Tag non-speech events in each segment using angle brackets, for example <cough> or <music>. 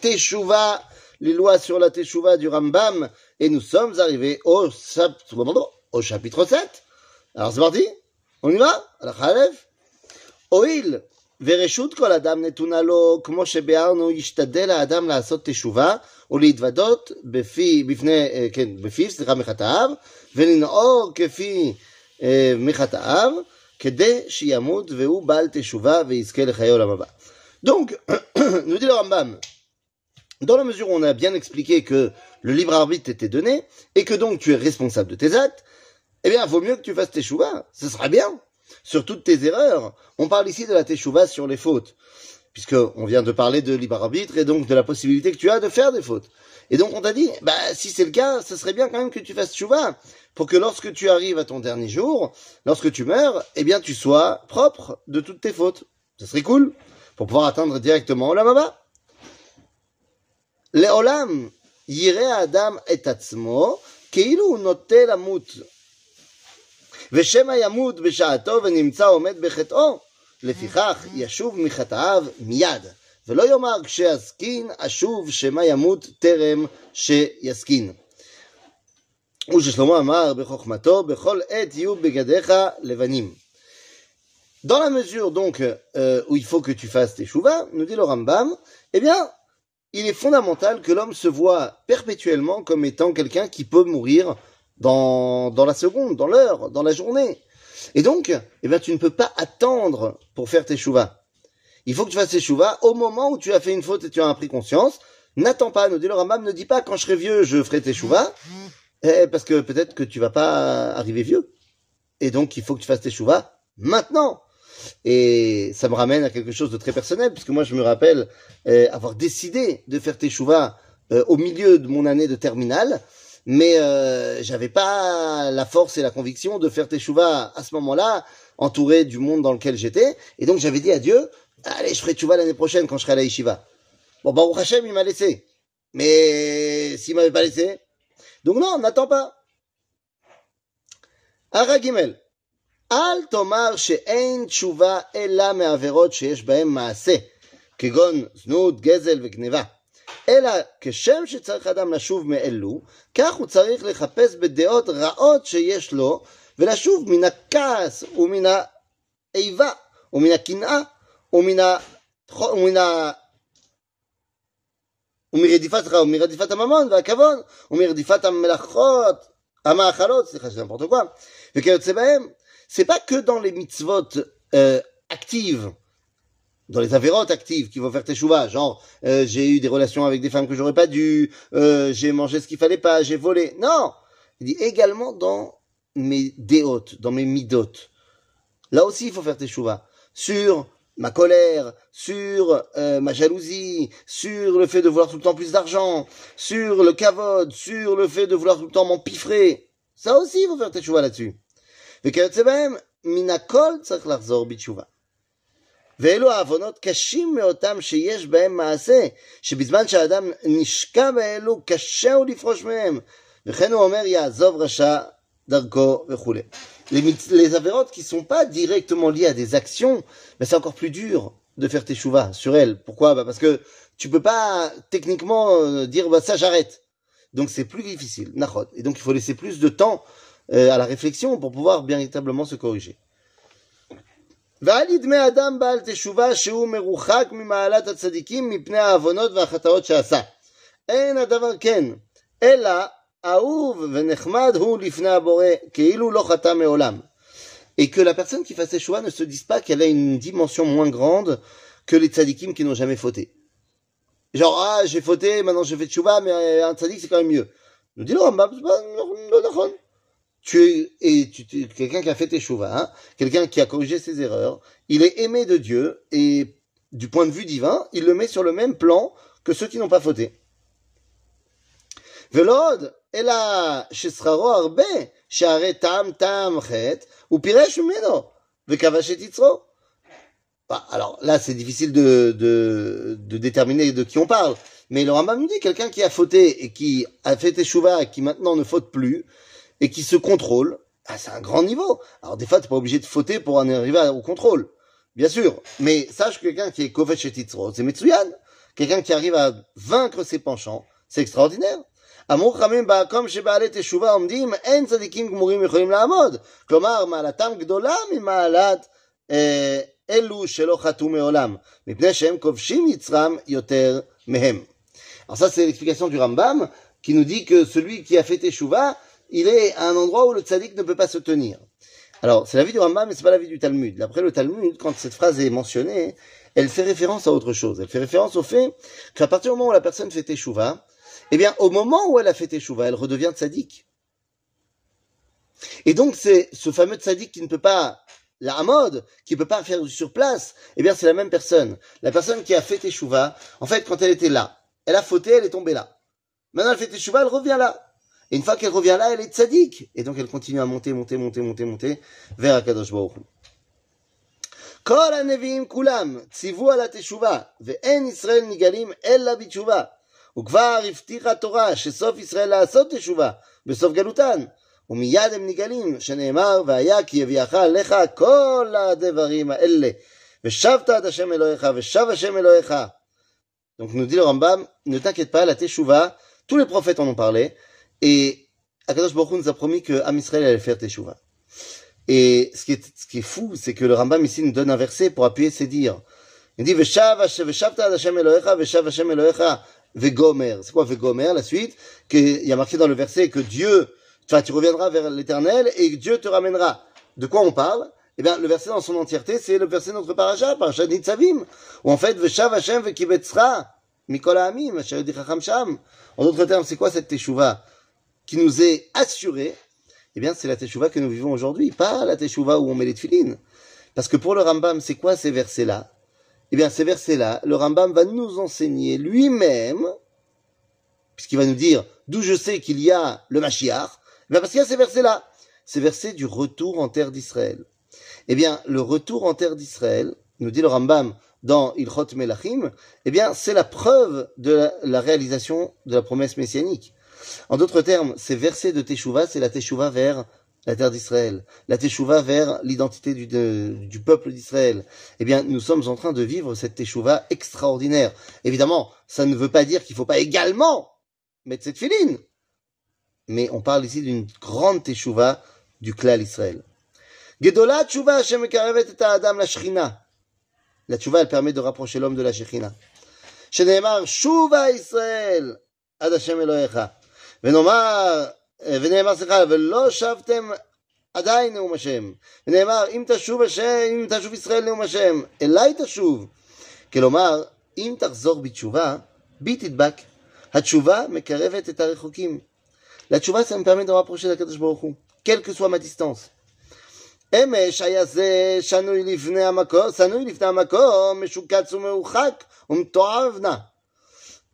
Teshuva, les lois sur la Teshuva du Rambam, et nous sommes arrivés au, au chapitre 7. Alors c'est parti On y va Alors, Khalef Oil, ורשות כל אדם נתונה לו, כמו שביארנו, ישתדל האדם לעשות תשובה ולהתוודות בפי, בפני, כן, בפיו, סליחה, מחטאיו, ולנעור כפי מחטאיו, כדי שימות והוא בעל תשובה ויזכה לחיי עולם הבא. Donc, <clears throat> nous dit le Rambam, dans la mesure où on a bien expliqué que le libre arbitre t'était donné, et que donc tu es responsable de tes actes, eh bien, vaut mieux que tu fasses tes chouvas, ce sera bien, sur toutes tes erreurs. On parle ici de la teshuva sur les fautes, puisqu'on vient de parler de libre arbitre et donc de la possibilité que tu as de faire des fautes. Et donc on t'a dit, bah si c'est le cas, ce serait bien quand même que tu fasses teshuva, pour que lorsque tu arrives à ton dernier jour, lorsque tu meurs, eh bien tu sois propre de toutes tes fautes. Ce serait cool pour pouvoir atteindre directement Olam Abba. לעולם יראה האדם את עצמו כאילו הוא נוטה למות. ושמא ימות בשעתו ונמצא עומד בחטאו, לפיכך ישוב מחטאיו מיד, ולא יאמר כשיסכין אשוב שמא ימות טרם שיסכין. וששלמה אמר בחוכמתו, בכל עת יהיו בגדיך לבנים. Dans la mesure donc euh, où il faut que tu fasses tes chouvas, nous dit le Rambam, eh bien, il est fondamental que l'homme se voit perpétuellement comme étant quelqu'un qui peut mourir dans, dans la seconde, dans l'heure, dans la journée. Et donc, eh bien, tu ne peux pas attendre pour faire tes chouvas. Il faut que tu fasses tes chouvas au moment où tu as fait une faute et tu as pris conscience. N'attends pas, nous dit le Rambam, ne dis pas quand je serai vieux, je ferai tes chouvas, eh, parce que peut-être que tu vas pas arriver vieux. Et donc, il faut que tu fasses tes chouvas maintenant. Et ça me ramène à quelque chose de très personnel, puisque moi je me rappelle euh, avoir décidé de faire Teshuvah euh, au milieu de mon année de terminale, mais euh, j'avais pas la force et la conviction de faire Teshuvah à ce moment-là, entouré du monde dans lequel j'étais, et donc j'avais dit à Dieu, allez, je ferai Teshuvah l'année prochaine quand je serai à la Yeshiva. Bon, Baruch Hashem, il m'a laissé. Mais s'il m'avait pas laissé, donc non, n'attends pas. Aragimel. אל תאמר שאין תשובה אלא מעבירות שיש בהן מעשה, כגון זנות, גזל וגניבה. אלא כשם שצריך אדם לשוב מאלו, כך הוא צריך לחפש בדעות רעות שיש לו, ולשוב מן הכעס ומן האיבה, ומן הקנאה, ומן ה... ומן ה... ומרדיפת, ומרדיפת הממון והכבוד, ומרדיפת המלאכות, המאכלות, סליחה שזה n'importe quoi, וכיוצא בהם, c'est pas que dans les mitzvot euh, actives, dans les avérotes actives qui vont faire teshuva, genre euh, j'ai eu des relations avec des femmes que j'aurais pas dû, euh, j'ai mangé ce qu'il fallait pas, j'ai volé. Non, il dit également dans mes déotes, dans mes midot. Là aussi, il faut faire teshuva sur ma colère, sur euh, ma jalousie, sur le fait de vouloir tout le temps plus d'argent, sur le kavod, sur le fait de vouloir tout le temps m'empiffrer. Ça aussi, il faut faire teshuva là-dessus וכיוצא בהם, מן הכל צריך לחזור בתשובה. ואלו העוונות קשים מאותם שיש בהם מעשה, שבזמן שהאדם נשקע באלו, קשה הוא לפרוש מהם. וכן הוא אומר, יעזוב רשע דרכו וכולי. Les, les avérotes qui sont pas directement liées à des actions, mais c'est encore plus dur de faire tes chouvas sur elles. Pourquoi bah Parce que tu peux pas techniquement dire bah ça j'arrête. Donc c'est plus difficile. Et donc il faut laisser plus de temps euh, à la réflexion pour pouvoir véritablement se corriger. ואל ידמה אדם בעל תשובה שהוא מרוחק ממעלת הצדיקים מפני העוונות והחטאות שעשה. אין הדבר כן, אלא אהוב ונחמד הוא לפני הבורא, כאילו לא חטא מעולם. Et que la personne qui fait ses choix ne se dise pas qu'elle a une dimension moins grande que les tzadikim qui n'ont jamais fauté. Genre, ah, j'ai fauté, maintenant je fais tchouva, mais un tzadik c'est quand même mieux. Nous dit le Rambam, c'est pas, non, tu es, et tu, quelqu'un qui a fait tes hein, quelqu'un qui a corrigé ses erreurs, il est aimé de Dieu et du point de vue divin, il le met sur le même plan que ceux qui n'ont pas fauté. Velod, ela shesraro arbe, share tam tam chet, ou piresh meno, vekavashet itzro. Bah, alors là, c'est difficile de, de, de déterminer de qui on parle. Mais le Rambam dit quelqu'un qui a fauté et qui a fait teshuva et qui maintenant ne faute plus, et qui se contrôle, ah, c'est un grand niveau. Alors des fois, t'es pas obligé de fauter pour en arriver au contrôle, bien sûr. Mais sache que quelqu'un qui est Kofesh et c'est Metsuyan. quelqu'un qui arrive à vaincre ses penchants, c'est extraordinaire. אמרו חכמים במקום שבעלי תשובה עומדים, אין צדיקים גמורים יכולים לעמוד. כלומר, מעלתם גדולה ממעלת אה, אלו שלא חטאו מעולם, מפני שהם כובשים יצרם יותר מהם. Alors ça, c'est l'explication du Rambam, qui nous dit que celui qui a fait Teshuvah, il est à un endroit où le tzaddik ne peut pas se tenir. Alors, c'est la vie du Rambam, mais c'est pas la vie du Talmud. D'après le Talmud, quand cette phrase est mentionnée, elle fait référence à autre chose. Elle fait référence au fait qu'à partir du moment où la personne fait Teshuvah, eh bien, au moment où elle a fait Teshuvah, elle redevient tzaddik. Et donc, c'est ce fameux tzaddik qui ne peut pas, la mode, qui ne peut pas faire sur place, eh bien, c'est la même personne. La personne qui a fait Teshuvah, en fait, quand elle était là, elle a fauté, elle est tombée là. Maintenant, elle fait Teshuvah, elle revient là. Et une fois qu'elle revient là, elle est tzaddik. Et donc, elle continue à monter, monter, monter, monter, monter vers Akadosh Baruch Hu. כל הנביאים כולם ציוו על התשובה, ואין ישראל נגאלים אלא בתשובה. וכבר הבטיחה התורה שסוף ישראל לעשות תשובה בסוף גלותן. ומיד הם נגאלים, שנאמר, והיה כי יביאך עליך כל הדברים האלה. ושבת עד השם אלוהיך, ושב השם אלוהיך. Donc nous dit le Rambam, ne t'inquiète pas, la teshuva, tous les prophètes en ont parlé, et Akadosh Baruch nous a promis que Am Israël allait faire teshuva. Et ce qui est, ce qui est fou, c'est que le Rambam ici nous donne un verset pour appuyer ses dires. Il dit, Veshav ad Hashem Elohecha, Veshav Hashem Elohecha, Vegomer. C'est quoi Vegomer, la suite? Qu'il y a marqué dans le verset que Dieu, enfin, tu reviendras vers l'éternel et Dieu te ramènera. De quoi on parle? Eh bien, le verset dans son entièreté, c'est le verset de notre paracha, paracha Nitzavim, où en fait, Veshav Hashem Vekibetzra, Mikol Ha'amim, Asher Yodi Chacham Sham. En d'autres termes, c'est quoi cette teshuva? Qui nous est assurée eh bien, c'est la teshuva que nous vivons aujourd'hui, pas la teshuva où on met les tefilines. Parce que pour le Rambam, c'est quoi ces versets-là? Eh bien, ces versets-là, le Rambam va nous enseigner lui-même, puisqu'il va nous dire d'où je sais qu'il y a le Mashiach, eh bien parce qu'il y a ces versets-là, ces versets du retour en terre d'Israël. Eh bien, le retour en terre d'Israël, nous dit le Rambam dans Ilchot Melachim, eh bien, c'est la preuve de la, la réalisation de la promesse messianique. En d'autres termes, ces versets de Teshuvah, c'est la Teshuvah vers la terre d'Israël, la Teshuvah vers l'identité du, du peuple d'Israël. Eh bien, nous sommes en train de vivre cette Teshuvah extraordinaire. Évidemment, ça ne veut pas dire qu'il ne faut pas également mettre cette filine. Mais on parle ici d'une grande Teshuvah du clan Israël. Gedola Teshuvah Shemekarevet et Adam la Shechina. La Teshuvah, elle permet de rapprocher l'homme de la Shechina. Shenemar Shuvah Israël. Ad Hashem Elohecha. ונאמר, ונאמר, סליחה, ולא שבתם עדיין נאום השם. ונאמר, אם תשוב השם, אם תשוב ישראל נאום השם, אליי תשוב. כלומר, אם תחזור בתשובה, בי תדבק. התשובה מקרבת את הרחוקים. לתשובה ça me permet de rapprocher לקדוש ברוך הוא, quelle que soit ma distance. אמש היה זה שנוי לפני המקום, שנוי לפני המקום, משוקץ ומרוחק ומתועב נא.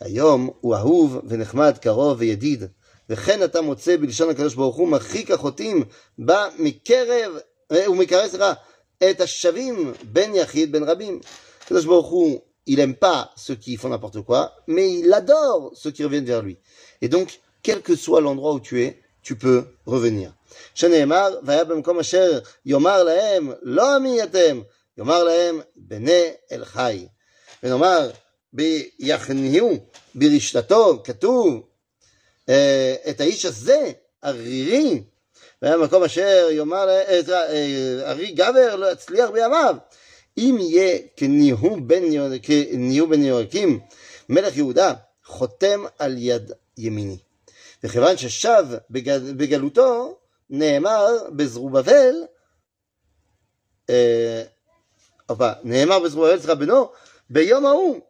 היום הוא אהוב ונחמד, קרוב וידיד, וכן אתה מוצא בלשון הקדוש ברוך הוא מרחיק החוטאים, בא מקרב, אה, ומקרב, סליחה, את השווים בין יחיד בין רבים. הקדוש ברוך הוא, il aime pas ceux qui font n'importe quoi, mais il adore ceux qui reviennent vers lui. Et donc, quel que soit l'endroit où tu es, tu peux revenir. שנאמר, והיה במקום אשר יאמר להם, לא מי אתם, יאמר להם, בני אל חי. ונאמר, ביחניהו, ברשתתו, כתוב, אה, את האיש הזה, ערירי, והיה במקום אשר יאמר, לה- אה, אה, גבר לא יצליח בימיו. אם יהיה כניהו בן יהויקים, מלך יהודה, חותם על יד ימיני. וכיוון ששב בגל- בגלותו, נאמר בזרובבל, אה, הופה, נאמר בזרובבל, סליחה, בנו, ביום ההוא,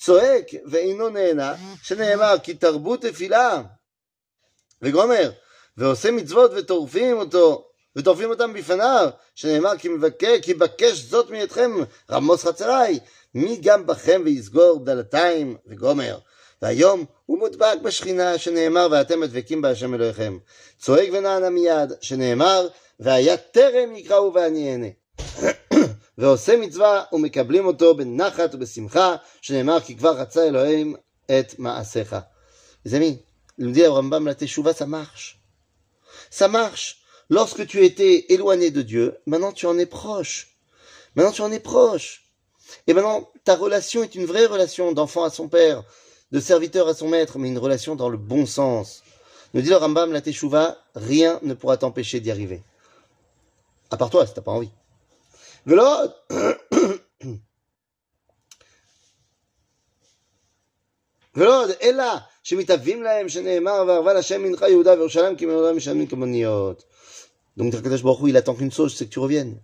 צועק ואינו נהנה, שנאמר, כי תרבו תפילה. וגומר, ועושה מצוות וטורפים אותו, וטורפים אותם בפניו, שנאמר, כי מבקש, כי בקש זאת מידכם, רמוס חצריי, מי גם בכם ויסגור דלתיים, וגומר. והיום ומודבק בשכינה, שנאמר, ואתם הדבקים בהשם אלוהיכם. צועק ונענה מיד, שנאמר, והיה טרם יקראו ואני אענה. ועושה מצווה ומקבלים אותו בנחת ובשמחה, שנאמר כי כבר רצה אלוהים את מעשיך. Les amis, il me dit à Rambam, la teshuva, ça marche. Ça marche. Lorsque tu étais éloigné de Dieu, maintenant tu en es proche. Maintenant tu en es proche. Et maintenant, ta relation est une vraie relation d'enfant à son père, de serviteur à son maître, mais une relation dans le bon sens. Nous dit le Rambam, la teshuva, rien ne pourra t'empêcher d'y arriver. À part toi, si t'as pas envie. ולא... ולא עוד, אלא שמתאבים להם שנאמר וערבה להשם מנחה יהודה וירושלים כי מעולם משלמים כמוניות. Donc הקדוש ברוך הוא, il attend qu'une chose, c'est que tu reviennes.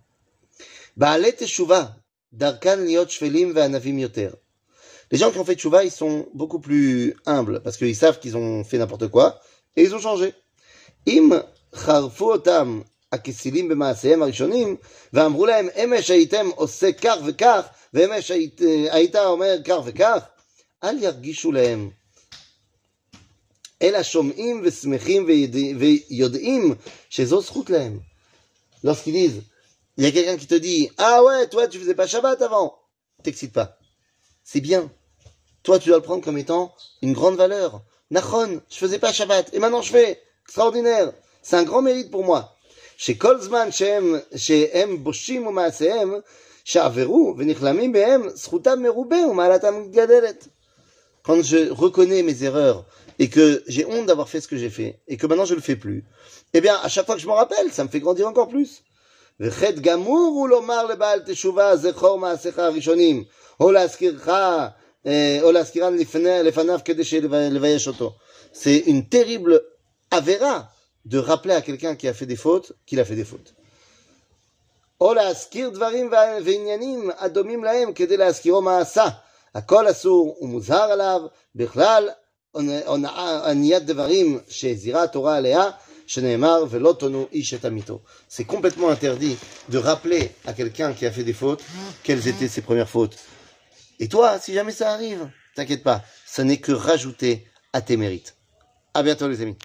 בעלי תשובה, דרכן להיות שפלים וענבים יותר. Les gens qui ont fait tchouva, ils sont beaucoup plus humbles parce qu'ils savent qu'ils ont fait n'importe quoi et ils ont changé. Im charfu otam הכסילים במעשיהם הראשונים, ואמרו להם, אמש הייתם עושה כך וכך, ואמש היית, היית אומר כך וכך, אל ירגישו להם. אלא שומעים ושמחים ויודעים שזו זכות להם. Lorsqu'ils disent, il y a quelqu'un qui te dit, ah ouais, toi tu faisais pas Shabbat avant, t'excites pas. C'est bien. Toi tu dois le prendre comme étant une grande valeur. Nachon, je faisais pas Shabbat, et maintenant je fais. Extraordinaire. C'est un grand mérite pour moi. שכל זמן שהם, שהם בושים ומעשיהם, שעברו ונכלמים בהם, זכותם מרובה ומעלתם מתגדלת. Quand je reconnais mes erreurs et que j'ai honte d'avoir fait ce que j'ai fait et que maintenant je le fais plus, eh bien, à chaque fois que je m'en rappelle, ça me fait grandir encore plus. וחטא גמור הוא לומר לבעל תשובה זכור מעשיך הראשונים, או להזכירך, או להזכירן לפניו כדי לבייש אותו. C'est une terrible avéra de rappeler à quelqu'un qui a fait des fautes qu'il a fait des fautes. או להזכיר דברים ועניינים הדומים להם כדי להזכירו מה עשה. הכל אסור ומוזהר עליו, בכלל עניית דברים שהזהירה התורה עליה, שנאמר ולא תונו איש את עמיתו. C'est complètement interdit de rappeler à quelqu'un qui a fait des fautes quelles étaient ses premières fautes. Et toi, si jamais ça arrive, t'inquiète pas, ce n'est que rajouter à tes mérites. À bientôt les amis.